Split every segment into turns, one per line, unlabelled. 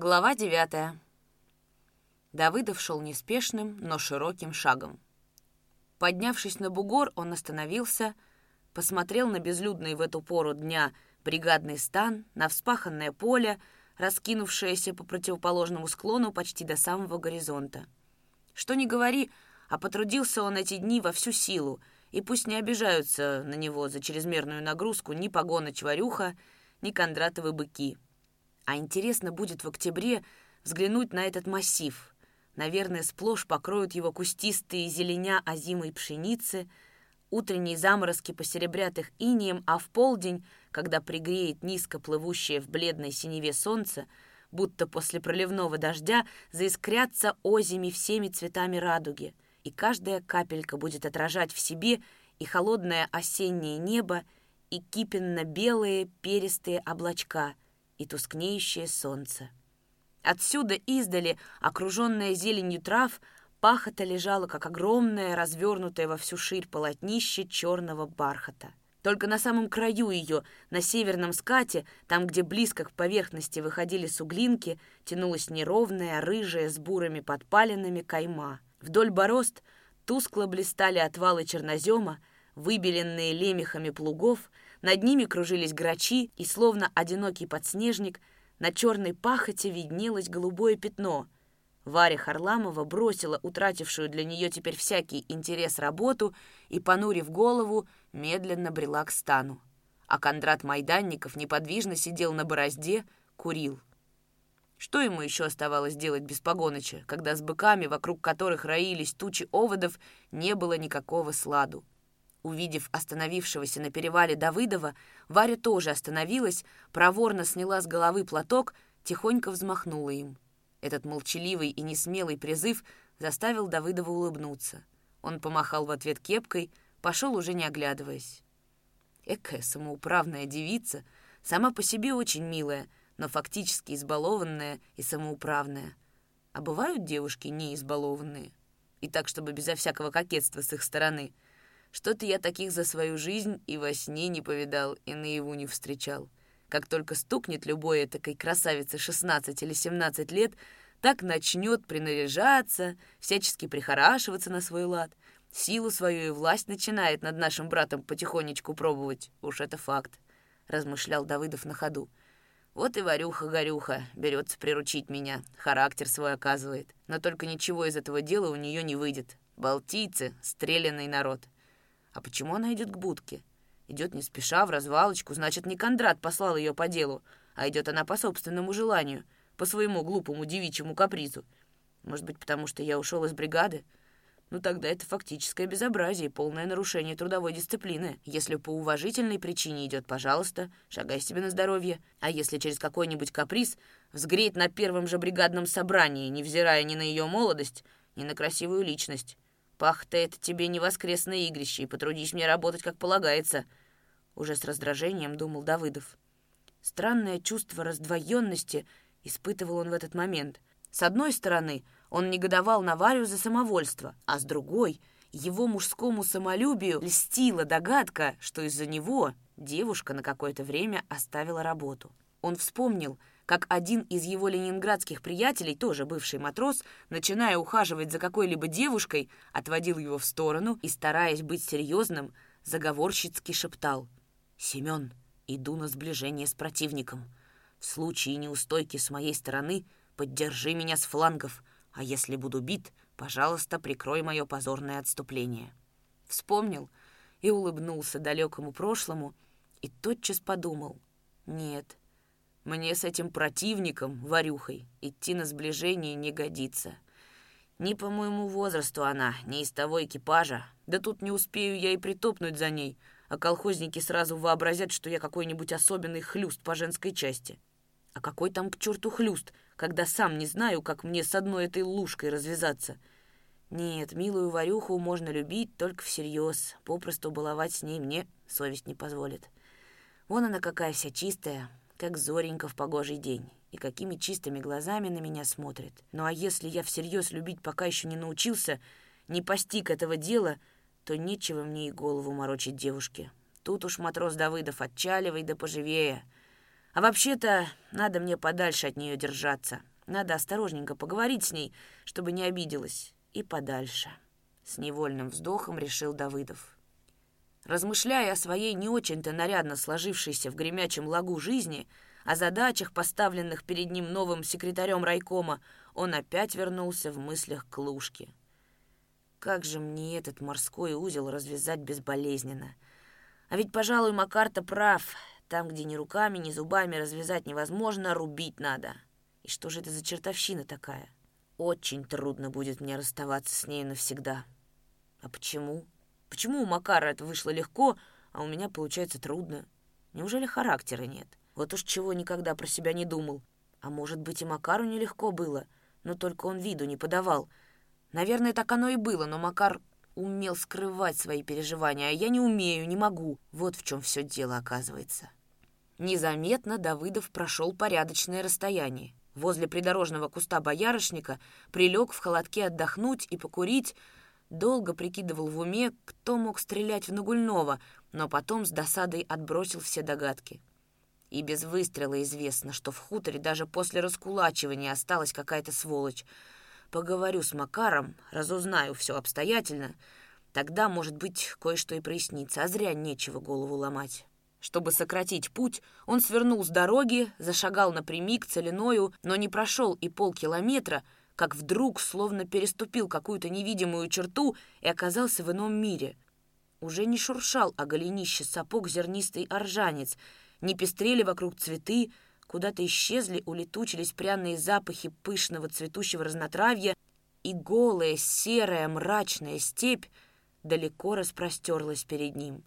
Глава девятая. Давыдов шел неспешным, но широким шагом. Поднявшись на бугор, он остановился, посмотрел на безлюдный в эту пору дня бригадный стан, на вспаханное поле, раскинувшееся по противоположному склону почти до самого горизонта. Что ни говори, а потрудился он эти дни во всю силу, и пусть не обижаются на него за чрезмерную нагрузку ни погоныч-варюха, ни кондратовы быки — а интересно будет в октябре взглянуть на этот массив. Наверное, сплошь покроют его кустистые зеленя озимой пшеницы, утренние заморозки посеребрят их инием, а в полдень, когда пригреет низко плывущее в бледной синеве солнце, будто после проливного дождя заискрятся озими всеми цветами радуги, и каждая капелька будет отражать в себе и холодное осеннее небо, и кипенно-белые перистые облачка — и тускнеющее солнце. Отсюда издали, окруженная зеленью трав, пахота лежала, как огромное, развернутое во всю ширь полотнище черного бархата. Только на самом краю ее, на северном скате, там, где близко к поверхности выходили суглинки, тянулась неровная, рыжая, с бурыми подпалинами кайма. Вдоль борозд тускло блистали отвалы чернозема, выбеленные лемехами плугов, над ними кружились грачи, и, словно одинокий подснежник, на черной пахоте виднелось голубое пятно. Варя Харламова бросила утратившую для нее теперь всякий интерес работу и, понурив голову, медленно брела к стану. А Кондрат Майданников неподвижно сидел на борозде, курил. Что ему еще оставалось делать без Погоныча, когда с быками, вокруг которых роились тучи оводов, не было никакого сладу? Увидев остановившегося на перевале Давыдова, Варя тоже остановилась, проворно сняла с головы платок, тихонько взмахнула им. Этот молчаливый и несмелый призыв заставил Давыдова улыбнуться. Он помахал в ответ кепкой, пошел уже не оглядываясь. Экая самоуправная девица, сама по себе очень милая, но фактически избалованная и самоуправная. А бывают девушки не избалованные? И так, чтобы безо всякого кокетства с их стороны — что-то я таких за свою жизнь и во сне не повидал, и наяву не встречал. Как только стукнет любой такой красавице 16 или 17 лет, так начнет принаряжаться, всячески прихорашиваться на свой лад. Силу свою и власть начинает над нашим братом потихонечку пробовать. Уж это факт, — размышлял Давыдов на ходу. Вот и Варюха-горюха берется приручить меня, характер свой оказывает. Но только ничего из этого дела у нее не выйдет. Балтийцы — стрелянный народ. А почему она идет к будке? Идет не спеша, в развалочку, значит, не Кондрат послал ее по делу, а идет она по собственному желанию, по своему глупому девичьему капризу. Может быть, потому что я ушел из бригады? Ну тогда это фактическое безобразие, полное нарушение трудовой дисциплины. Если по уважительной причине идет, пожалуйста, шагай себе на здоровье. А если через какой-нибудь каприз взгреть на первом же бригадном собрании, невзирая ни на ее молодость, ни на красивую личность. Пах-то это тебе не воскресное игрище, и потрудись мне работать, как полагается. Уже с раздражением думал Давыдов. Странное чувство раздвоенности испытывал он в этот момент. С одной стороны, он негодовал на Варю за самовольство, а с другой, его мужскому самолюбию льстила догадка, что из-за него девушка на какое-то время оставила работу. Он вспомнил, как один из его ленинградских приятелей, тоже бывший матрос, начиная ухаживать за какой-либо девушкой, отводил его в сторону и, стараясь быть серьезным, заговорщицки шептал «Семен, иду на сближение с противником. В случае неустойки с моей стороны поддержи меня с флангов, а если буду бит, пожалуйста, прикрой мое позорное отступление». Вспомнил и улыбнулся далекому прошлому и тотчас подумал «Нет, мне с этим противником, Варюхой, идти на сближение не годится. Ни по моему возрасту она, ни из того экипажа. Да тут не успею я и притопнуть за ней, а колхозники сразу вообразят, что я какой-нибудь особенный хлюст по женской части. А какой там к черту хлюст, когда сам не знаю, как мне с одной этой лужкой развязаться? Нет, милую Варюху можно любить только всерьез. Попросту баловать с ней мне совесть не позволит. Вон она какая вся чистая, как Зоренька в погожий день, и какими чистыми глазами на меня смотрит. Ну а если я всерьез любить пока еще не научился, не постиг этого дела, то нечего мне и голову морочить девушке. Тут уж матрос Давыдов отчаливай да поживее. А вообще-то надо мне подальше от нее держаться. Надо осторожненько поговорить с ней, чтобы не обиделась. И подальше. С невольным вздохом решил Давыдов. Размышляя о своей не очень-то нарядно сложившейся в гремячем лагу жизни, о задачах, поставленных перед ним новым секретарем райкома, он опять вернулся в мыслях к Лужке. Как же мне этот морской узел развязать безболезненно? А ведь, пожалуй, Макар-то прав. Там, где ни руками, ни зубами развязать невозможно, рубить надо. И что же это за чертовщина такая? Очень трудно будет мне расставаться с ней навсегда. А почему? Почему у Макара это вышло легко, а у меня получается трудно? Неужели характера нет? Вот уж чего никогда про себя не думал. А может быть, и Макару нелегко было, но только он виду не подавал. Наверное, так оно и было, но Макар умел скрывать свои переживания, а я не умею, не могу. Вот в чем все дело оказывается. Незаметно Давыдов прошел порядочное расстояние. Возле придорожного куста боярышника прилег в холодке отдохнуть и покурить, Долго прикидывал в уме, кто мог стрелять в Нагульного, но потом с досадой отбросил все догадки. И без выстрела известно, что в хуторе даже после раскулачивания осталась какая-то сволочь. Поговорю с Макаром, разузнаю все обстоятельно. Тогда, может быть, кое-что и прояснится, а зря нечего голову ломать. Чтобы сократить путь, он свернул с дороги, зашагал напрямик целиною, но не прошел и полкилометра — как вдруг словно переступил какую-то невидимую черту и оказался в ином мире. Уже не шуршал о голенище сапог зернистый оржанец, не пестрели вокруг цветы, куда-то исчезли, улетучились пряные запахи пышного цветущего разнотравья, и голая, серая, мрачная степь далеко распростерлась перед ним.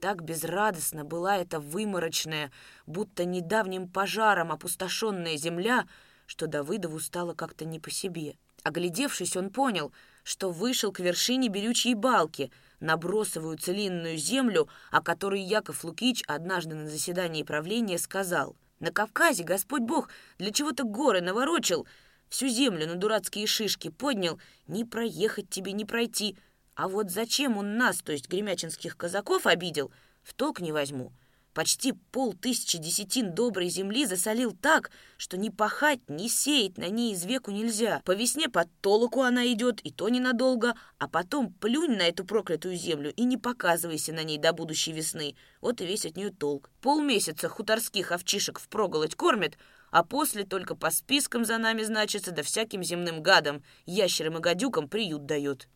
Так безрадостно была эта выморочная, будто недавним пожаром опустошенная земля — что Давыдову стало как-то не по себе. Оглядевшись, он понял, что вышел к вершине берючей балки, на бросовую целинную землю, о которой Яков Лукич однажды на заседании правления сказал. «На Кавказе Господь Бог для чего-то горы наворочил, всю землю на дурацкие шишки поднял, не проехать тебе, не пройти. А вот зачем он нас, то есть гремячинских казаков, обидел, в толк не возьму. Почти полтысячи десятин доброй земли засолил так, что ни пахать, ни сеять на ней из веку нельзя. По весне под толоку она идет, и то ненадолго, а потом плюнь на эту проклятую землю и не показывайся на ней до будущей весны. Вот и весь от нее толк. Полмесяца хуторских овчишек впроголодь кормят, а после только по спискам за нами значится, да всяким земным гадам, ящерам и гадюкам приют дает.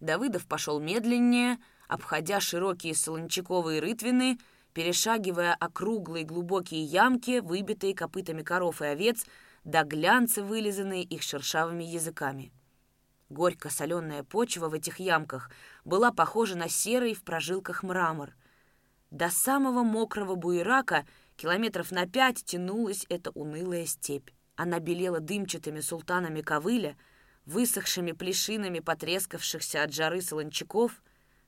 Давыдов пошел медленнее, обходя широкие солончаковые рытвины, перешагивая округлые глубокие ямки, выбитые копытами коров и овец, до глянца, вылизанные их шершавыми языками. Горько-соленая почва в этих ямках была похожа на серый в прожилках мрамор. До самого мокрого буерака километров на пять тянулась эта унылая степь. Она белела дымчатыми султанами ковыля, высохшими плешинами потрескавшихся от жары солончаков,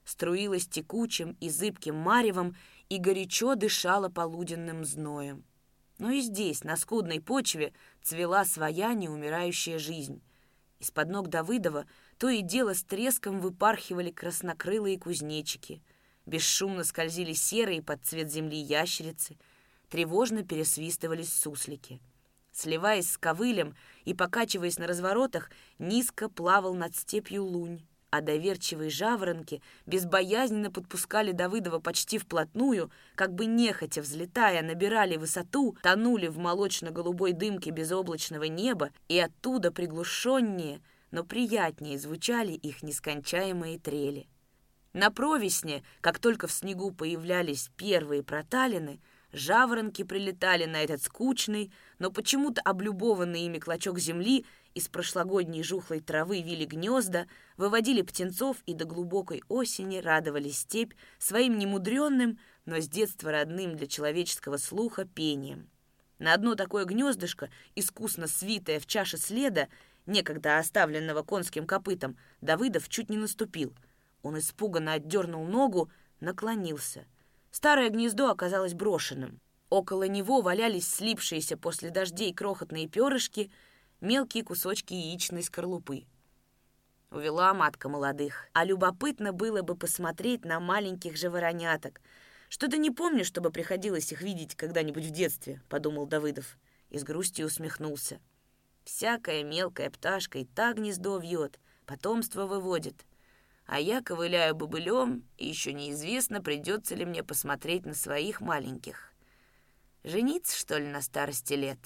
струилась текучим и зыбким маревом и горячо дышала полуденным зноем. Но и здесь, на скудной почве, цвела своя неумирающая жизнь. Из-под ног Давыдова то и дело с треском выпархивали краснокрылые кузнечики. Бесшумно скользили серые под цвет земли ящерицы, тревожно пересвистывались суслики. Сливаясь с ковылем и покачиваясь на разворотах, низко плавал над степью лунь а доверчивые жаворонки безбоязненно подпускали Давыдова почти вплотную, как бы нехотя взлетая, набирали высоту, тонули в молочно-голубой дымке безоблачного неба, и оттуда приглушеннее, но приятнее звучали их нескончаемые трели. На провесне, как только в снегу появлялись первые проталины, жаворонки прилетали на этот скучный, но почему-то облюбованный ими клочок земли из прошлогодней жухлой травы вили гнезда, выводили птенцов и до глубокой осени радовали степь своим немудренным, но с детства родным для человеческого слуха пением. На одно такое гнездышко, искусно свитое в чаше следа, некогда оставленного конским копытом, Давыдов чуть не наступил. Он испуганно отдернул ногу, наклонился. Старое гнездо оказалось брошенным. Около него валялись слипшиеся после дождей крохотные перышки — мелкие кусочки яичной скорлупы. Увела матка молодых. А любопытно было бы посмотреть на маленьких же вороняток. «Что-то не помню, чтобы приходилось их видеть когда-нибудь в детстве», — подумал Давыдов и с грустью усмехнулся. «Всякая мелкая пташка и так гнездо вьет, потомство выводит. А я ковыляю бобылем, и еще неизвестно, придется ли мне посмотреть на своих маленьких. Жениться, что ли, на старости лет?»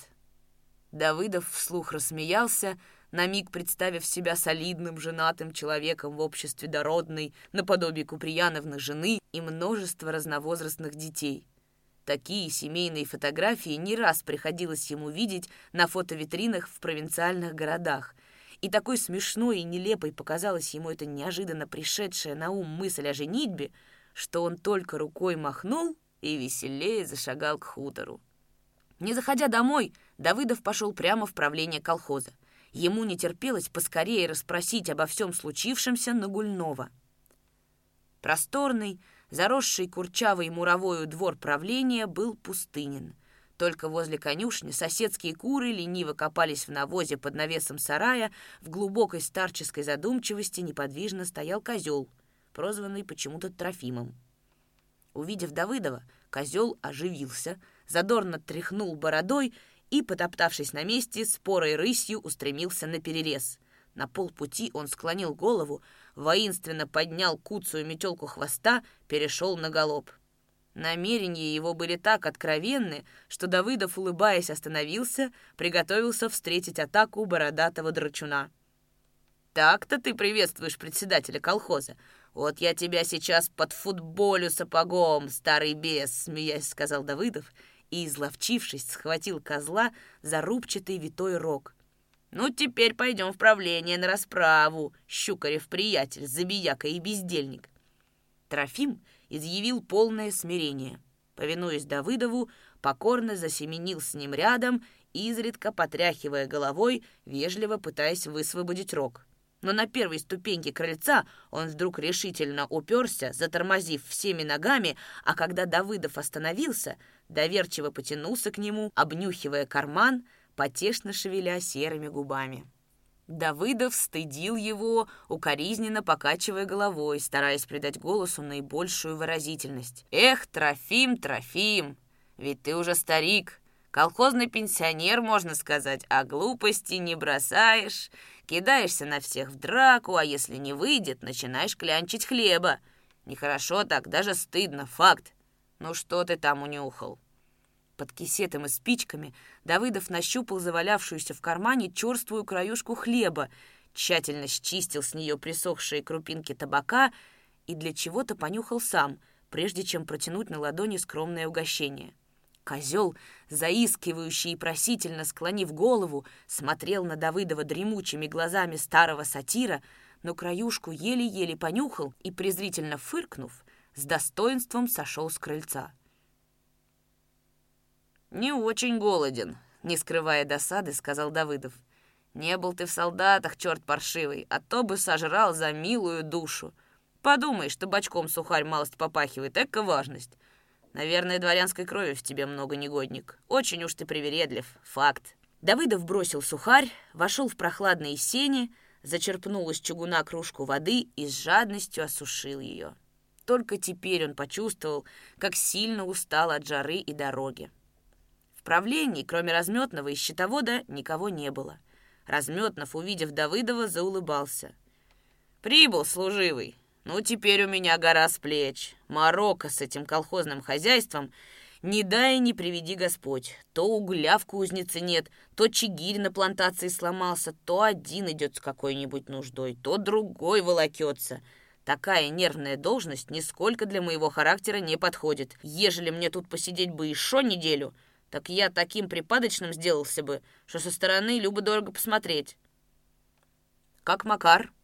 Давыдов вслух рассмеялся, на миг представив себя солидным женатым человеком в обществе дородной, наподобие Куприяновны жены и множество разновозрастных детей. Такие семейные фотографии не раз приходилось ему видеть на фотовитринах в провинциальных городах. И такой смешной и нелепой показалась ему эта неожиданно пришедшая на ум мысль о женитьбе, что он только рукой махнул и веселее зашагал к хутору. Не заходя домой, Давыдов пошел прямо в правление колхоза. Ему не терпелось поскорее расспросить обо всем случившемся Нагульнова. Просторный, заросший курчавой муровою двор правления был пустынен. Только возле конюшни соседские куры лениво копались в навозе под навесом сарая, в глубокой старческой задумчивости неподвижно стоял козел, прозванный почему-то Трофимом. Увидев Давыдова, козел оживился, задорно тряхнул бородой и, потоптавшись на месте, спорой рысью устремился на перерез. На полпути он склонил голову, воинственно поднял куцую метелку хвоста, перешел на галоп. Намерения его были так откровенны, что Давыдов, улыбаясь, остановился, приготовился встретить атаку бородатого драчуна. «Так-то ты приветствуешь председателя колхоза. Вот я тебя сейчас под футболю сапогом, старый бес», — смеясь сказал Давыдов, и, изловчившись, схватил козла за рубчатый витой рог. «Ну, теперь пойдем в правление на расправу, Щукарев приятель, забияка и бездельник». Трофим изъявил полное смирение. Повинуясь Давыдову, покорно засеменил с ним рядом, изредка потряхивая головой, вежливо пытаясь высвободить рог. Но на первой ступеньке крыльца он вдруг решительно уперся, затормозив всеми ногами, а когда Давыдов остановился, доверчиво потянулся к нему, обнюхивая карман, потешно шевеля серыми губами. Давыдов стыдил его, укоризненно покачивая головой, стараясь придать голосу наибольшую выразительность. «Эх, Трофим, Трофим, ведь ты уже старик, колхозный пенсионер, можно сказать, а глупости не бросаешь, кидаешься на всех в драку, а если не выйдет, начинаешь клянчить хлеба. Нехорошо так, даже стыдно, факт. Ну что ты там унюхал?» Под кисетом и спичками Давыдов нащупал завалявшуюся в кармане черствую краюшку хлеба, тщательно счистил с нее присохшие крупинки табака и для чего-то понюхал сам, прежде чем протянуть на ладони скромное угощение. Козел, заискивающий и просительно склонив голову, смотрел на Давыдова дремучими глазами старого сатира, но краюшку еле-еле понюхал и, презрительно фыркнув, с достоинством сошел с крыльца. «Не очень голоден», — не скрывая досады, сказал Давыдов. «Не был ты в солдатах, черт паршивый, а то бы сожрал за милую душу. Подумай, что бочком сухарь малость попахивает, эка важность. Наверное, дворянской крови в тебе много негодник. Очень уж ты привередлив, факт». Давыдов бросил сухарь, вошел в прохладные сени, зачерпнул из чугуна кружку воды и с жадностью осушил ее. Только теперь он почувствовал, как сильно устал от жары и дороги правлении, кроме Разметного и счетовода, никого не было. Разметнов, увидев Давыдова, заулыбался. «Прибыл, служивый. Ну, теперь у меня гора с плеч. Марокко с этим колхозным хозяйством. Не дай не приведи Господь. То угля в кузнице нет, то чигирь на плантации сломался, то один идет с какой-нибудь нуждой, то другой волокется». Такая нервная должность нисколько для моего характера не подходит. Ежели мне тут посидеть бы еще неделю, так я таким припадочным сделался бы, что со стороны любо-дорого посмотреть. Как Макар?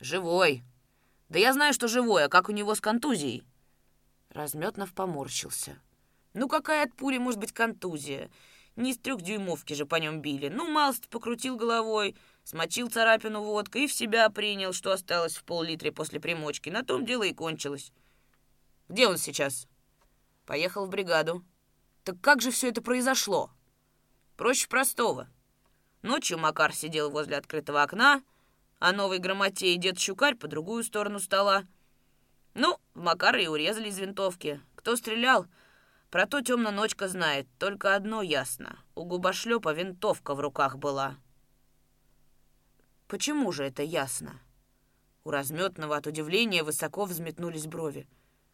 Живой. Да я знаю, что живой, а как у него с контузией? Разметнов поморщился. Ну какая от пули может быть контузия? Не из трехдюймовки же по нем били. Ну, малость покрутил головой, смочил царапину водкой и в себя принял, что осталось в пол-литре после примочки. На том дело и кончилось. Где он сейчас? Поехал в бригаду. Так как же все это произошло? Проще простого. Ночью Макар сидел возле открытого окна, а новый грамотей дед Щукарь по другую сторону стола. Ну, в Макара и урезали из винтовки. Кто стрелял? Про то темная ночка знает. Только одно ясно. У губошлепа винтовка в руках была. Почему же это ясно? У разметного от удивления высоко взметнулись брови.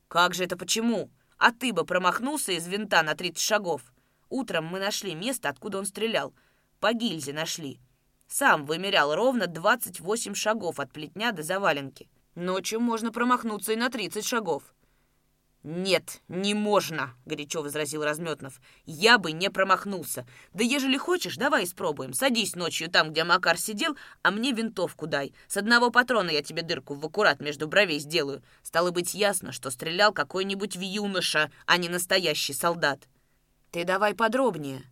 Как же это почему? А ты бы промахнулся из винта на 30 шагов. Утром мы нашли место, откуда он стрелял. По гильзе нашли. Сам вымерял ровно 28 шагов от плетня до заваленки. Ночью можно промахнуться и на 30 шагов. «Нет, не можно!» — горячо возразил Разметнов. «Я бы не промахнулся. Да ежели хочешь, давай испробуем. Садись ночью там, где Макар сидел, а мне винтовку дай. С одного патрона я тебе дырку в аккурат между бровей сделаю. Стало быть ясно, что стрелял какой-нибудь юноша, а не настоящий солдат». «Ты давай подробнее».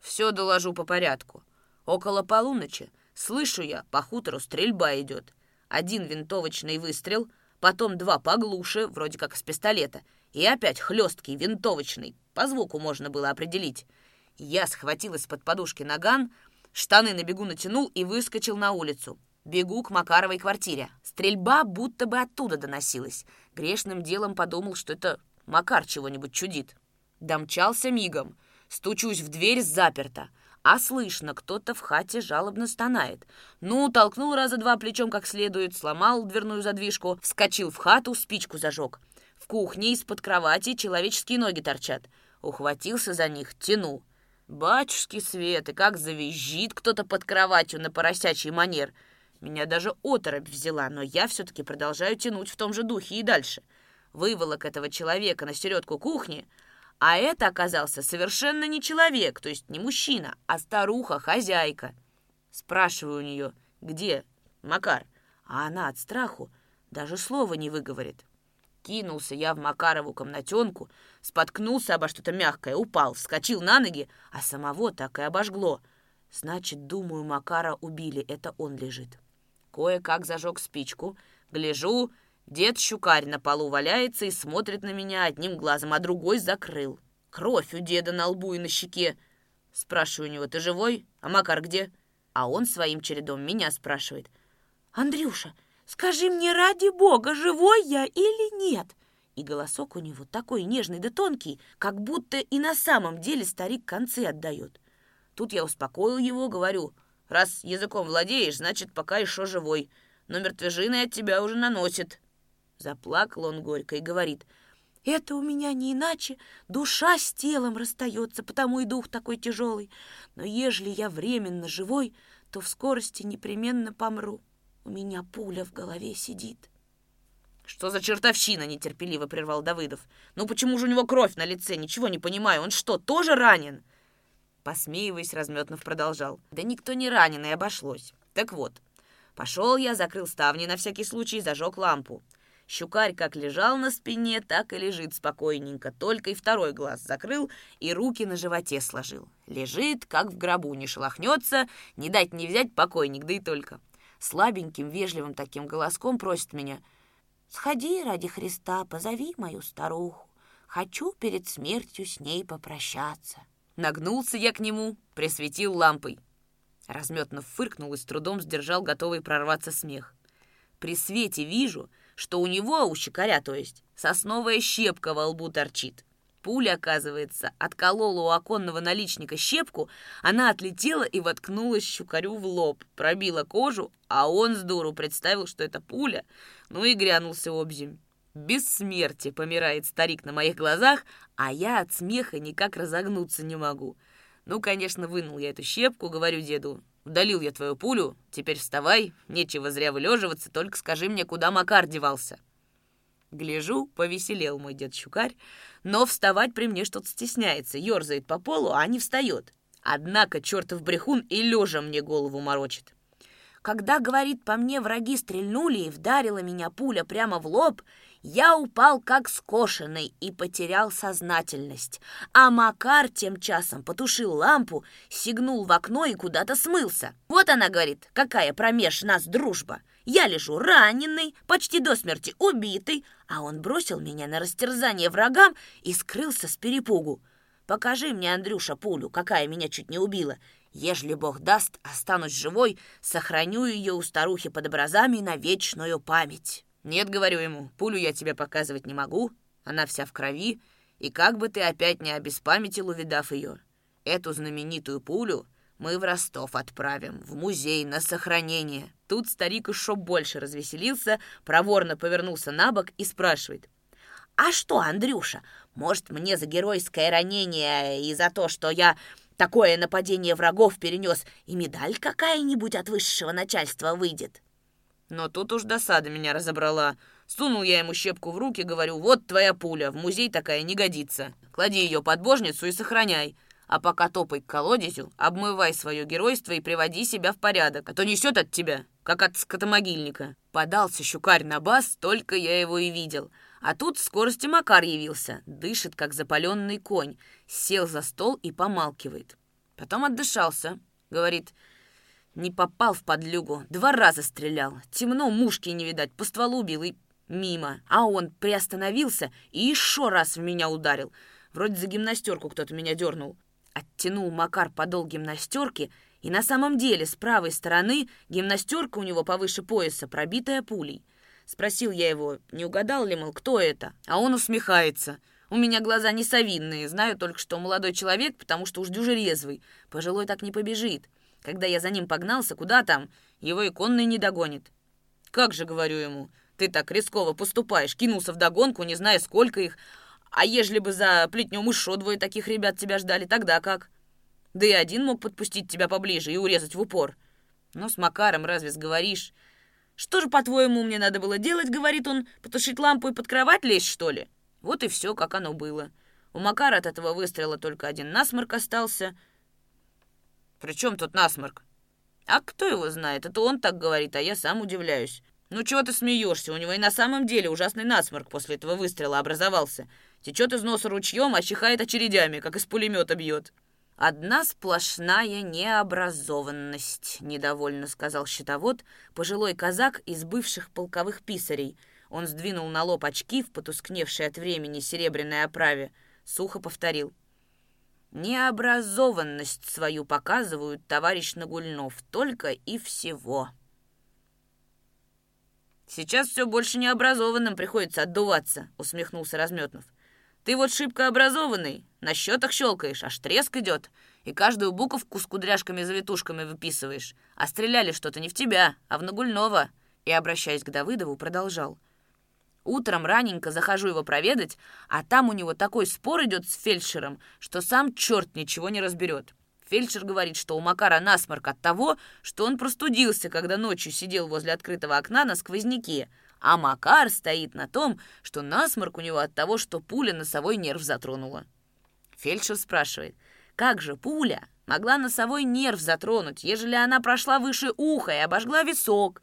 «Все доложу по порядку. Около полуночи слышу я, по хутору стрельба идет. Один винтовочный выстрел, потом два поглуше, вроде как из пистолета, и опять хлесткий, винтовочный, по звуку можно было определить. Я схватил из-под подушки наган, штаны на бегу натянул и выскочил на улицу. Бегу к Макаровой квартире. Стрельба будто бы оттуда доносилась. Грешным делом подумал, что это Макар чего-нибудь чудит. Домчался мигом. Стучусь в дверь заперта а слышно, кто-то в хате жалобно стонает. Ну, толкнул раза два плечом как следует, сломал дверную задвижку, вскочил в хату, спичку зажег. В кухне из-под кровати человеческие ноги торчат. Ухватился за них, тянул. Батюшки свет, и как завизжит кто-то под кроватью на поросячий манер. Меня даже оторопь взяла, но я все-таки продолжаю тянуть в том же духе и дальше. Выволок этого человека на середку кухни — а это оказался совершенно не человек, то есть не мужчина, а старуха-хозяйка. Спрашиваю у нее, где Макар? А она от страху даже слова не выговорит. Кинулся я в Макарову комнатенку, споткнулся обо что-то мягкое, упал, вскочил на ноги, а самого так и обожгло. Значит, думаю, Макара убили, это он лежит. Кое-как зажег спичку, гляжу, Дед Щукарь на полу валяется и смотрит на меня одним глазом, а другой закрыл. Кровь у деда на лбу и на щеке. Спрашиваю у него, ты живой? А Макар где? А он своим чередом меня спрашивает. «Андрюша, скажи мне ради бога, живой я или нет?» И голосок у него такой нежный да тонкий, как будто и на самом деле старик концы отдает. Тут я успокоил его, говорю, раз языком владеешь, значит, пока еще живой, но мертвежины от тебя уже наносит. Заплакал он горько и говорит, «Это у меня не иначе, душа с телом расстается, потому и дух такой тяжелый. Но ежели я временно живой, то в скорости непременно помру. У меня пуля в голове сидит». «Что за чертовщина?» — нетерпеливо прервал Давыдов. «Ну почему же у него кровь на лице? Ничего не понимаю. Он что, тоже ранен?» Посмеиваясь, Разметнов продолжал. «Да никто не ранен, и обошлось. Так вот, пошел я, закрыл ставни на всякий случай, зажег лампу. Щукарь как лежал на спине, так и лежит спокойненько, только и второй глаз закрыл и руки на животе сложил. Лежит, как в гробу, не шелохнется, не дать не взять покойник, да и только. Слабеньким, вежливым таким голоском просит меня «Сходи ради Христа, позови мою старуху. Хочу перед смертью с ней попрощаться». Нагнулся я к нему, присветил лампой. Разметно фыркнул и с трудом сдержал готовый прорваться смех. При свете вижу — что у него, у щекаря, то есть, сосновая щепка во лбу торчит. Пуля, оказывается, отколола у оконного наличника щепку, она отлетела и воткнулась щукарю в лоб, пробила кожу, а он с дуру представил, что это пуля, ну и грянулся обзем. Без смерти помирает старик на моих глазах, а я от смеха никак разогнуться не могу. Ну, конечно, вынул я эту щепку, говорю деду, Удалил я твою пулю, теперь вставай, нечего зря вылеживаться, только скажи мне, куда Макар девался». Гляжу, повеселел мой дед Щукарь, но вставать при мне что-то стесняется, ерзает по полу, а не встает. Однако чертов брехун и лежа мне голову морочит. Когда, говорит, по мне враги стрельнули и вдарила меня пуля прямо в лоб, я упал как скошенный и потерял сознательность. А Макар тем часом потушил лампу, сигнул в окно и куда-то смылся. Вот она говорит, какая промеж нас дружба. Я лежу раненый, почти до смерти убитый, а он бросил меня на растерзание врагам и скрылся с перепугу. Покажи мне, Андрюша, пулю, какая меня чуть не убила. Ежели Бог даст, останусь живой, сохраню ее у старухи под образами на вечную память». «Нет, — говорю ему, — пулю я тебе показывать не могу. Она вся в крови, и как бы ты опять не обеспамятил, увидав ее. Эту знаменитую пулю мы в Ростов отправим, в музей, на сохранение». Тут старик еще больше развеселился, проворно повернулся на бок и спрашивает. «А что, Андрюша, может, мне за геройское ранение и за то, что я такое нападение врагов перенес, и медаль какая-нибудь от высшего начальства выйдет?» Но тут уж досада меня разобрала. Сунул я ему щепку в руки, говорю, вот твоя пуля, в музей такая не годится. Клади ее под божницу и сохраняй. А пока топай к колодезю, обмывай свое геройство и приводи себя в порядок, а то несет от тебя, как от скотомогильника. Подался щукарь на бас, только я его и видел. А тут в скорости Макар явился, дышит, как запаленный конь, сел за стол и помалкивает. Потом отдышался, говорит, не попал в подлюгу, два раза стрелял. Темно, мушки не видать, по стволу убил и мимо. А он приостановился и еще раз в меня ударил. Вроде за гимнастерку кто-то меня дернул. Оттянул Макар подол гимнастерки, и на самом деле с правой стороны гимнастерка у него повыше пояса, пробитая пулей. Спросил я его, не угадал ли, мол, кто это? А он усмехается. У меня глаза не совинные, знаю только, что молодой человек, потому что уж дюже резвый. Пожилой так не побежит. Когда я за ним погнался, куда там? Его иконный не догонит. Как же, говорю ему, ты так рисково поступаешь, кинулся в догонку, не зная, сколько их. А ежели бы за плетнем еще двое таких ребят тебя ждали, тогда как? Да и один мог подпустить тебя поближе и урезать в упор. Но с Макаром разве сговоришь? Что же, по-твоему, мне надо было делать, говорит он, потушить лампу и под кровать лезть, что ли? Вот и все, как оно было. У Макара от этого выстрела только один насморк остался — «При чем тут насморк?» «А кто его знает? Это он так говорит, а я сам удивляюсь. Ну чего ты смеешься? У него и на самом деле ужасный насморк после этого выстрела образовался. Течет из носа ручьем, а чихает очередями, как из пулемета бьет». «Одна сплошная необразованность», — недовольно сказал щитовод, пожилой казак из бывших полковых писарей. Он сдвинул на лоб очки в потускневшей от времени серебряной оправе. Сухо повторил. Необразованность свою показывают, товарищ Нагульнов, только и всего. «Сейчас все больше необразованным приходится отдуваться», — усмехнулся Разметнов. «Ты вот шибко образованный, на счетах щелкаешь, аж треск идет, и каждую буковку с кудряшками-завитушками выписываешь. А стреляли что-то не в тебя, а в Нагульнова». И, обращаясь к Давыдову, продолжал — Утром раненько захожу его проведать, а там у него такой спор идет с фельдшером, что сам черт ничего не разберет. Фельдшер говорит, что у Макара насморк от того, что он простудился, когда ночью сидел возле открытого окна на сквозняке, а Макар стоит на том, что насморк у него от того, что пуля носовой нерв затронула. Фельдшер спрашивает, как же пуля могла носовой нерв затронуть, ежели она прошла выше уха и обожгла висок?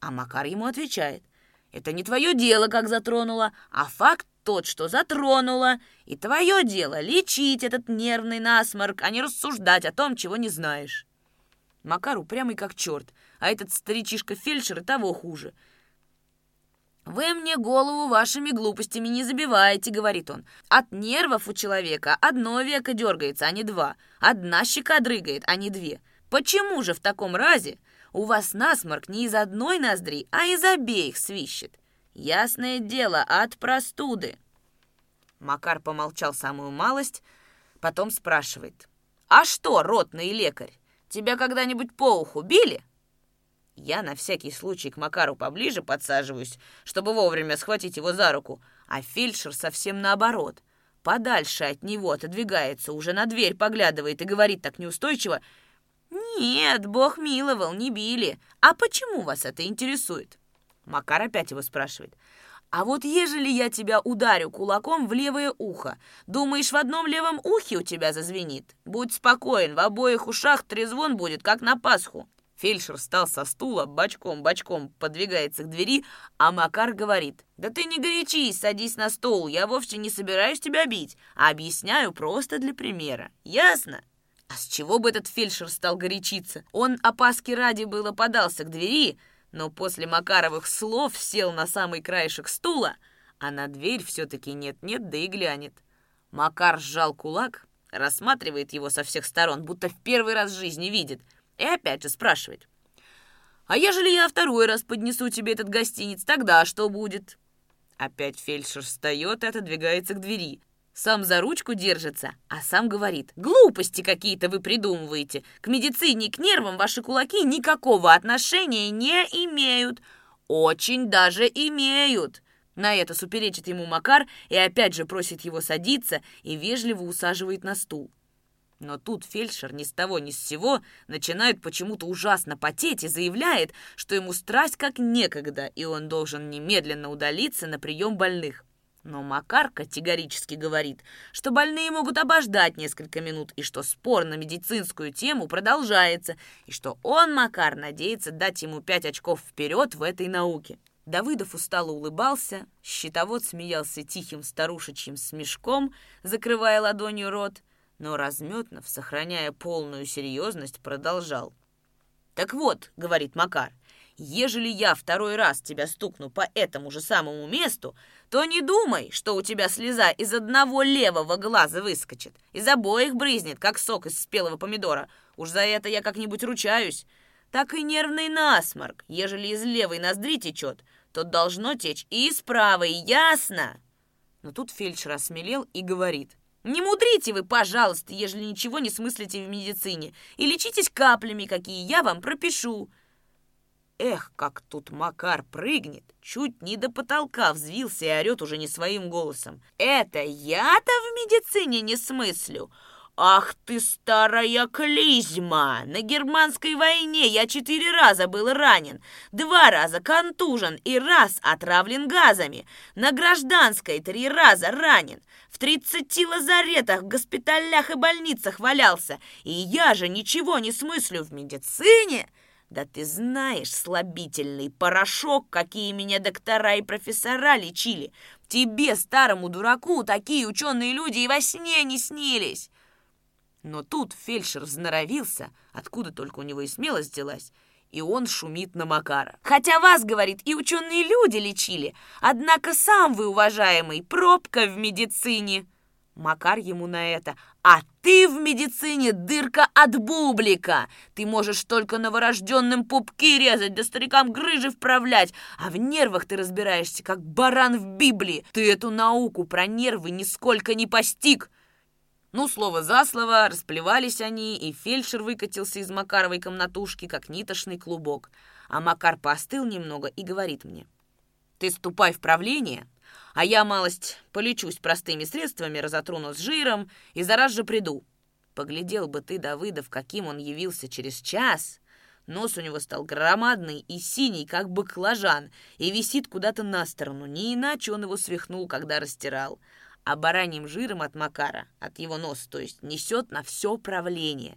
А Макар ему отвечает – это не твое дело, как затронула, а факт тот, что затронула. И твое дело лечить этот нервный насморк, а не рассуждать о том, чего не знаешь. Макар упрямый как черт, а этот старичишка-фельдшер и того хуже. «Вы мне голову вашими глупостями не забивайте», — говорит он. «От нервов у человека одно веко дергается, а не два. Одна щека дрыгает, а не две. Почему же в таком разе у вас насморк не из одной ноздри, а из обеих свищет. Ясное дело, от простуды. Макар помолчал самую малость, потом спрашивает. «А что, ротный лекарь, тебя когда-нибудь по уху били?» Я на всякий случай к Макару поближе подсаживаюсь, чтобы вовремя схватить его за руку, а фельдшер совсем наоборот. Подальше от него отодвигается, уже на дверь поглядывает и говорит так неустойчиво, «Нет, бог миловал, не били. А почему вас это интересует?» Макар опять его спрашивает. «А вот ежели я тебя ударю кулаком в левое ухо, думаешь, в одном левом ухе у тебя зазвенит? Будь спокоен, в обоих ушах трезвон будет, как на Пасху». Фельдшер встал со стула, бочком-бочком подвигается к двери, а Макар говорит, «Да ты не горячись, садись на стол, я вовсе не собираюсь тебя бить, а объясняю просто для примера. Ясно?» А с чего бы этот фельдшер стал горячиться? Он опаски ради было подался к двери, но после Макаровых слов сел на самый краешек стула, а на дверь все-таки нет-нет, да и глянет. Макар сжал кулак, рассматривает его со всех сторон, будто в первый раз в жизни видит, и опять же спрашивает. «А ежели я второй раз поднесу тебе этот гостиниц, тогда что будет?» Опять фельдшер встает и отодвигается к двери. Сам за ручку держится, а сам говорит, глупости какие-то вы придумываете. К медицине к нервам ваши кулаки никакого отношения не имеют. Очень даже имеют. На это суперечит ему Макар и опять же просит его садиться и вежливо усаживает на стул. Но тут фельдшер ни с того ни с сего начинает почему-то ужасно потеть и заявляет, что ему страсть как некогда, и он должен немедленно удалиться на прием больных. Но Макар категорически говорит, что больные могут обождать несколько минут, и что спор на медицинскую тему продолжается, и что он, Макар, надеется дать ему пять очков вперед в этой науке. Давыдов устало улыбался, щитовод смеялся тихим старушечьим смешком, закрывая ладонью рот, но Разметнов, сохраняя полную серьезность, продолжал. «Так вот», — говорит Макар, — Ежели я второй раз тебя стукну по этому же самому месту, то не думай, что у тебя слеза из одного левого глаза выскочит. Из обоих брызнет, как сок из спелого помидора. Уж за это я как-нибудь ручаюсь. Так и нервный насморк. Ежели из левой ноздри течет, то должно течь и из правой, ясно? Но тут фельдшер осмелел и говорит. Не мудрите вы, пожалуйста, ежели ничего не смыслите в медицине, и лечитесь каплями, какие я вам пропишу. Эх, как тут Макар прыгнет, чуть не до потолка взвился и орет уже не своим голосом. Это я-то в медицине не смыслю. Ах ты старая клизма! На германской войне я четыре раза был ранен, два раза контужен и раз отравлен газами. На гражданской три раза ранен. В тридцати лазаретах, госпиталях и больницах валялся. И я же ничего не смыслю в медицине. Да ты знаешь, слабительный порошок, какие меня доктора и профессора лечили. Тебе, старому дураку, такие ученые люди и во сне не снились. Но тут фельдшер взноровился, откуда только у него и смелость взялась, и он шумит на Макара. «Хотя вас, — говорит, — и ученые люди лечили, однако сам вы, уважаемый, пробка в медицине». Макар ему на это. «А ты в медицине дырка от бублика! Ты можешь только новорожденным пупки резать, да старикам грыжи вправлять, а в нервах ты разбираешься, как баран в Библии. Ты эту науку про нервы нисколько не постиг!» Ну, слово за слово, расплевались они, и фельдшер выкатился из Макаровой комнатушки, как нитошный клубок. А Макар поостыл немного и говорит мне. «Ты ступай в правление, а я, малость, полечусь простыми средствами, разотру нос жиром и зараз же приду. Поглядел бы ты, Давыдов, каким он явился через час. Нос у него стал громадный и синий, как баклажан, и висит куда-то на сторону. Не иначе он его свихнул, когда растирал. А бараньим жиром от Макара, от его носа, то есть, несет на все правление.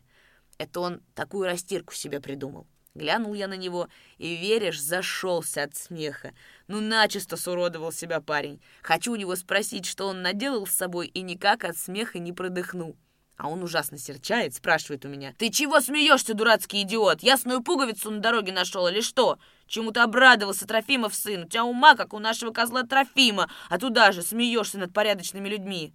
Это он такую растирку себе придумал. Глянул я на него и, веришь, зашелся от смеха. Ну, начисто суродовал себя парень. Хочу у него спросить, что он наделал с собой, и никак от смеха не продыхну. А он ужасно серчает, спрашивает у меня. «Ты чего смеешься, дурацкий идиот? Ясную пуговицу на дороге нашел или что? Чему ты обрадовался, Трофимов сын? У тебя ума, как у нашего козла Трофима, а туда же смеешься над порядочными людьми».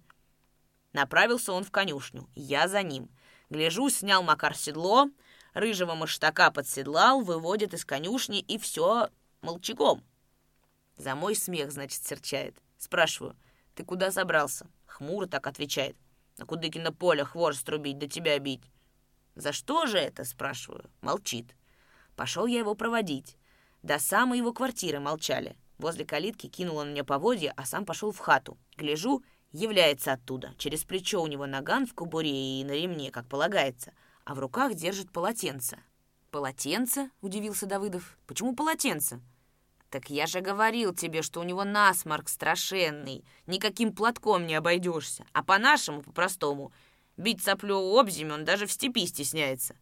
Направился он в конюшню. Я за ним. Гляжу, снял Макар седло, рыжего маштака подседлал, выводит из конюшни, и все молчаком. За мой смех, значит, серчает. Спрашиваю, ты куда собрался? Хмуро так отвечает. На Кудыкино поле хворост рубить, да тебя бить. За что же это, спрашиваю? Молчит. Пошел я его проводить. До самой его квартиры молчали. Возле калитки кинул он мне поводья, а сам пошел в хату. Гляжу, является оттуда. Через плечо у него наган в кубуре и на ремне, как полагается — а в руках держит полотенце. «Полотенце?» — удивился Давыдов. «Почему полотенце?» «Так я же говорил тебе, что у него насморк страшенный. Никаким платком не обойдешься. А по-нашему, по-простому, бить соплю обземи он даже в степи стесняется».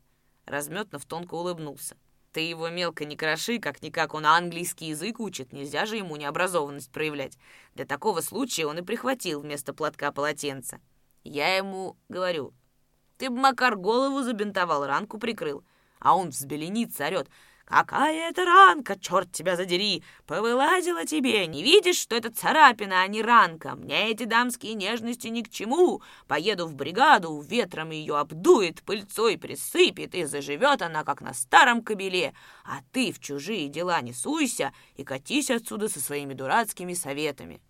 Разметнов тонко улыбнулся. «Ты его мелко не кроши, как-никак он английский язык учит. Нельзя же ему необразованность проявлять. Для такого случая он и прихватил вместо платка полотенце. Я ему говорю, ты б, Макар, голову забинтовал, ранку прикрыл. А он взбеленится, орет. Какая это ранка, черт тебя задери! Повылазила тебе! Не видишь, что это царапина, а не ранка? Мне эти дамские нежности ни к чему. Поеду в бригаду, ветром ее обдует, пыльцой присыпет, и заживет она, как на старом кобеле. А ты в чужие дела не суйся и катись отсюда со своими дурацкими советами.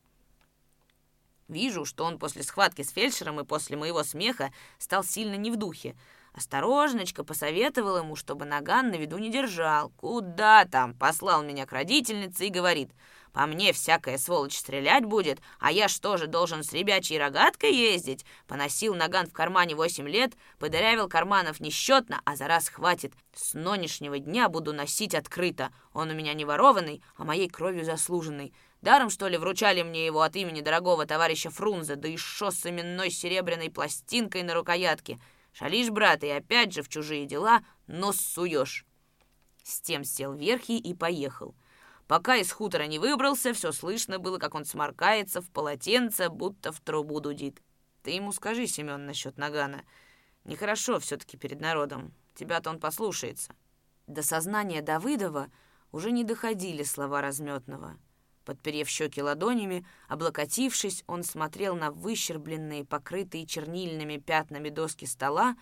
Вижу, что он после схватки с фельдшером и после моего смеха стал сильно не в духе. Осторожночка посоветовал ему, чтобы наган на виду не держал. Куда там? Послал меня к родительнице и говорит, по мне всякая сволочь стрелять будет, а я что же, должен с ребячей рогаткой ездить? Поносил наган в кармане восемь лет, подырявил карманов несчетно, а за раз хватит. С нынешнего дня буду носить открыто. Он у меня не ворованный, а моей кровью заслуженный. Даром, что ли, вручали мне его от имени дорогого товарища Фрунзе, да еще с именной серебряной пластинкой на рукоятке — Шалишь, брат, и опять же в чужие дела нос суешь. С тем сел верхи и поехал. Пока из хутора не выбрался, все слышно было, как он сморкается в полотенце, будто в трубу дудит. Ты ему скажи, Семен, насчет Нагана. Нехорошо все-таки перед народом. Тебя-то он послушается. До сознания Давыдова уже не доходили слова разметного. Подперев щеки ладонями, облокотившись, он смотрел на выщербленные, покрытые чернильными пятнами доски стола,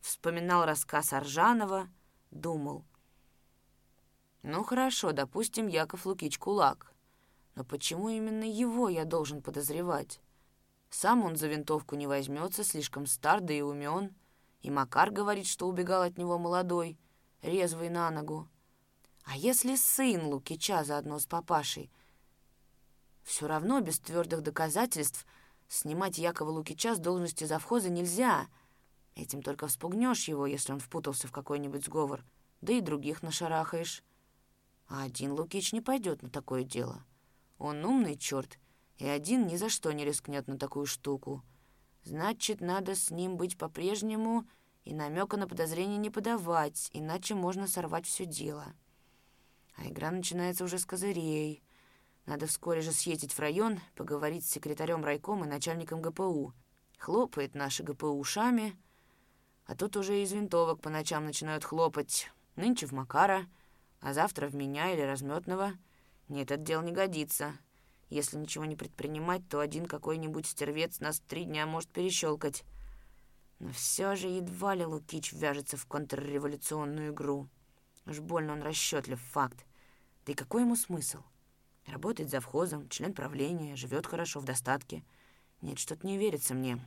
вспоминал рассказ Аржанова, думал. «Ну хорошо, допустим, Яков Лукич кулак. Но почему именно его я должен подозревать? Сам он за винтовку не возьмется, слишком стар, да и умен. И Макар говорит, что убегал от него молодой, резвый на ногу. А если сын Лукича заодно с папашей — все равно без твердых доказательств снимать Якова Лукича с должности завхоза нельзя. Этим только вспугнешь его, если он впутался в какой-нибудь сговор, да и других нашарахаешь. А один Лукич не пойдет на такое дело. Он умный черт, и один ни за что не рискнет на такую штуку. Значит, надо с ним быть по-прежнему и намека на подозрение не подавать, иначе можно сорвать все дело. А игра начинается уже с козырей — надо вскоре же съездить в район, поговорить с секретарем райкома и начальником ГПУ. Хлопает наши ГПУ ушами, а тут уже из винтовок по ночам начинают хлопать. Нынче в Макара, а завтра в меня или разметного. Нет, это дело не годится. Если ничего не предпринимать, то один какой-нибудь стервец нас три дня может перещелкать. Но все же едва ли Лукич вяжется в контрреволюционную игру. Уж больно он расчетлив, факт. Да и какой ему смысл? Работает завхозом, член правления, живет хорошо, в достатке. Нет, что-то не верится мне,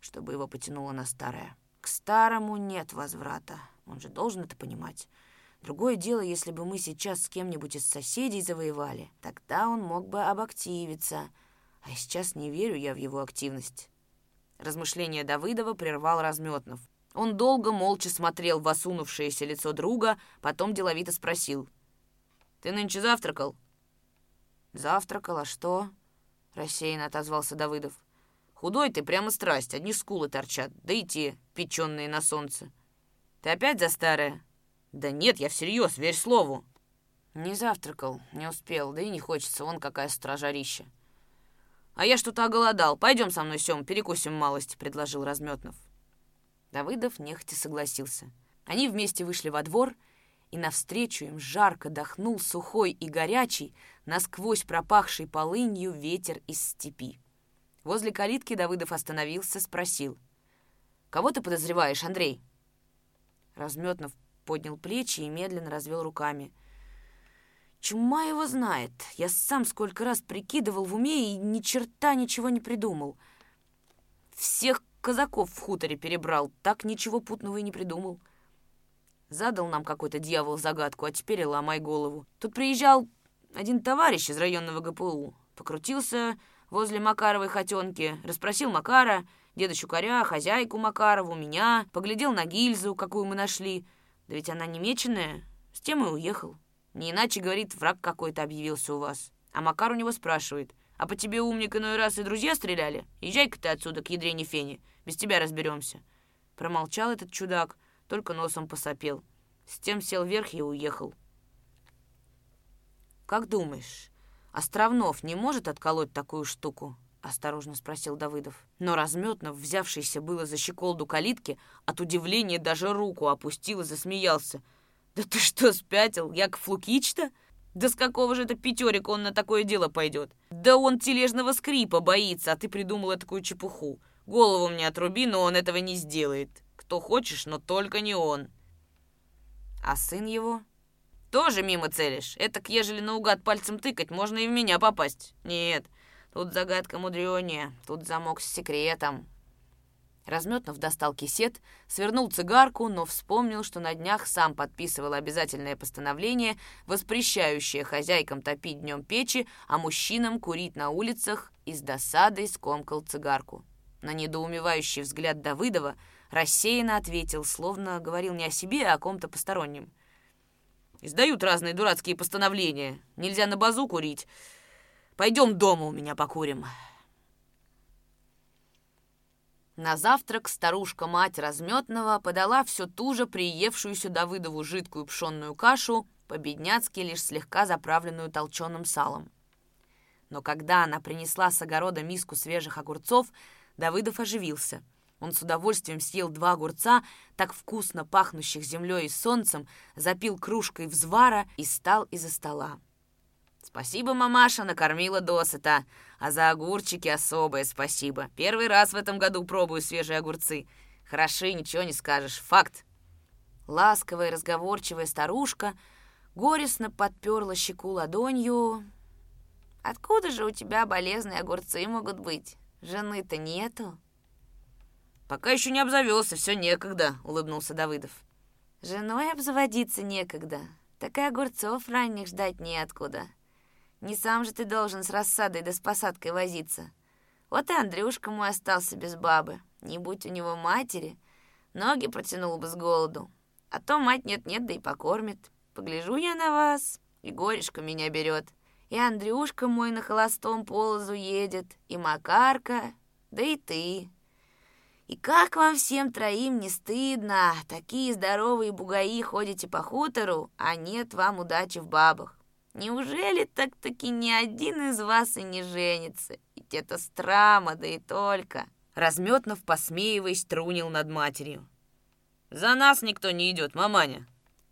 чтобы его потянуло на старое. К старому нет возврата. Он же должен это понимать. Другое дело, если бы мы сейчас с кем-нибудь из соседей завоевали, тогда он мог бы обактивиться. А сейчас не верю я в его активность. Размышление Давыдова прервал Разметнов. Он долго молча смотрел в осунувшееся лицо друга, потом деловито спросил. «Ты нынче завтракал?» «Завтракал, что?» — рассеянно отозвался Давыдов. «Худой ты, прямо страсть, одни скулы торчат, да и те, печеные на солнце. Ты опять за старое?» «Да нет, я всерьез, верь слову». «Не завтракал, не успел, да и не хочется, вон какая стражарища». «А я что-то оголодал. Пойдем со мной, Сем, перекусим малость», — предложил Разметнов. Давыдов нехотя согласился. Они вместе вышли во двор — и навстречу им жарко дохнул сухой и горячий, насквозь пропахший полынью ветер из степи. Возле калитки Давыдов остановился, спросил. «Кого ты подозреваешь, Андрей?» Разметнов поднял плечи и медленно развел руками. «Чума его знает. Я сам сколько раз прикидывал в уме и ни черта ничего не придумал. Всех казаков в хуторе перебрал, так ничего путного и не придумал. Задал нам какой-то дьявол загадку, а теперь ломай голову. Тут приезжал один товарищ из районного ГПУ. Покрутился возле Макаровой хотенки, расспросил Макара, деда Щукаря, хозяйку Макарову, меня, поглядел на гильзу, какую мы нашли. Да ведь она не меченая. С тем и уехал. Не иначе, говорит, враг какой-то объявился у вас. А Макар у него спрашивает, а по тебе, умник, иной раз и друзья стреляли? Езжай-ка ты отсюда к ядрене фени, без тебя разберемся. Промолчал этот чудак, только носом посопел. С тем сел вверх и уехал. «Как думаешь, Островнов не может отколоть такую штуку?» — осторожно спросил Давыдов. Но Разметнов, взявшийся было за щеколду калитки, от удивления даже руку опустил и засмеялся. Да ты что, спятил, Яков Лукич-то? Да с какого же это пятерика он на такое дело пойдет? Да он тележного скрипа боится, а ты придумала такую чепуху. Голову мне отруби, но он этого не сделает. Кто хочешь, но только не он. А сын его? Тоже мимо целишь. Это, ежели наугад пальцем тыкать, можно и в меня попасть. Нет, тут загадка мудренее, тут замок с секретом. Разметнов достал кисет, свернул цигарку, но вспомнил, что на днях сам подписывал обязательное постановление, воспрещающее хозяйкам топить днем печи, а мужчинам курить на улицах, и с досадой скомкал цигарку. На недоумевающий взгляд Давыдова рассеянно ответил, словно говорил не о себе, а о ком-то постороннем. «Издают разные дурацкие постановления. Нельзя на базу курить. Пойдем дома у меня покурим». На завтрак старушка-мать разметного подала все ту же приевшуюся Давыдову жидкую пшенную кашу, по-бедняцки лишь слегка заправленную толченым салом. Но когда она принесла с огорода миску свежих огурцов, Давыдов оживился. Он с удовольствием съел два огурца, так вкусно пахнущих землей и солнцем, запил кружкой взвара и стал из-за стола. «Спасибо, мамаша, накормила досыта. А за огурчики особое спасибо. Первый раз в этом году пробую свежие огурцы. Хороши, ничего не скажешь. Факт». Ласковая, разговорчивая старушка горестно подперла щеку ладонью. «Откуда же у тебя болезные огурцы могут быть? Жены-то нету?» «Пока еще не обзавелся, все некогда», — улыбнулся Давыдов. «Женой обзаводиться некогда, так и огурцов ранних ждать неоткуда. Не сам же ты должен с рассадой да с посадкой возиться. Вот и Андрюшка мой остался без бабы. Не будь у него матери, ноги протянул бы с голоду. А то мать нет-нет, да и покормит. Погляжу я на вас, и горешка меня берет. И Андрюшка мой на холостом полозу едет, и Макарка, да и ты. И как вам всем троим не стыдно? Такие здоровые бугаи ходите по хутору, а нет вам удачи в бабах. Неужели так-таки ни один из вас и не женится? Ведь это страма, да и только!» Разметнов, посмеиваясь, трунил над матерью. «За нас никто не идет, маманя!»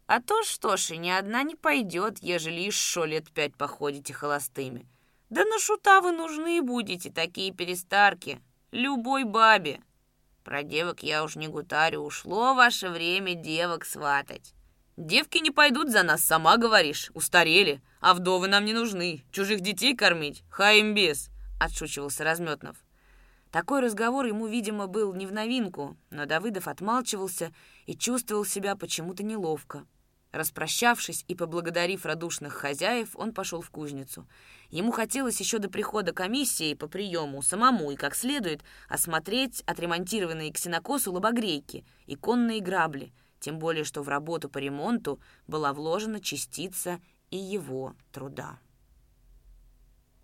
«А то что ж, и ни одна не пойдет, ежели еще лет пять походите холостыми. Да на шута вы нужны будете, такие перестарки, любой бабе!» Про девок я уж не гутарю, ушло ваше время девок сватать. Девки не пойдут за нас, сама говоришь, устарели, а вдовы нам не нужны. Чужих детей кормить, им без, отшучивался Разметнов. Такой разговор ему, видимо, был не в новинку, но Давыдов отмалчивался и чувствовал себя почему-то неловко. Распрощавшись и поблагодарив радушных хозяев, он пошел в кузницу. Ему хотелось еще до прихода комиссии по приему самому и как следует осмотреть отремонтированные к сенокосу лобогрейки и конные грабли — тем более что в работу по ремонту была вложена частица и его труда.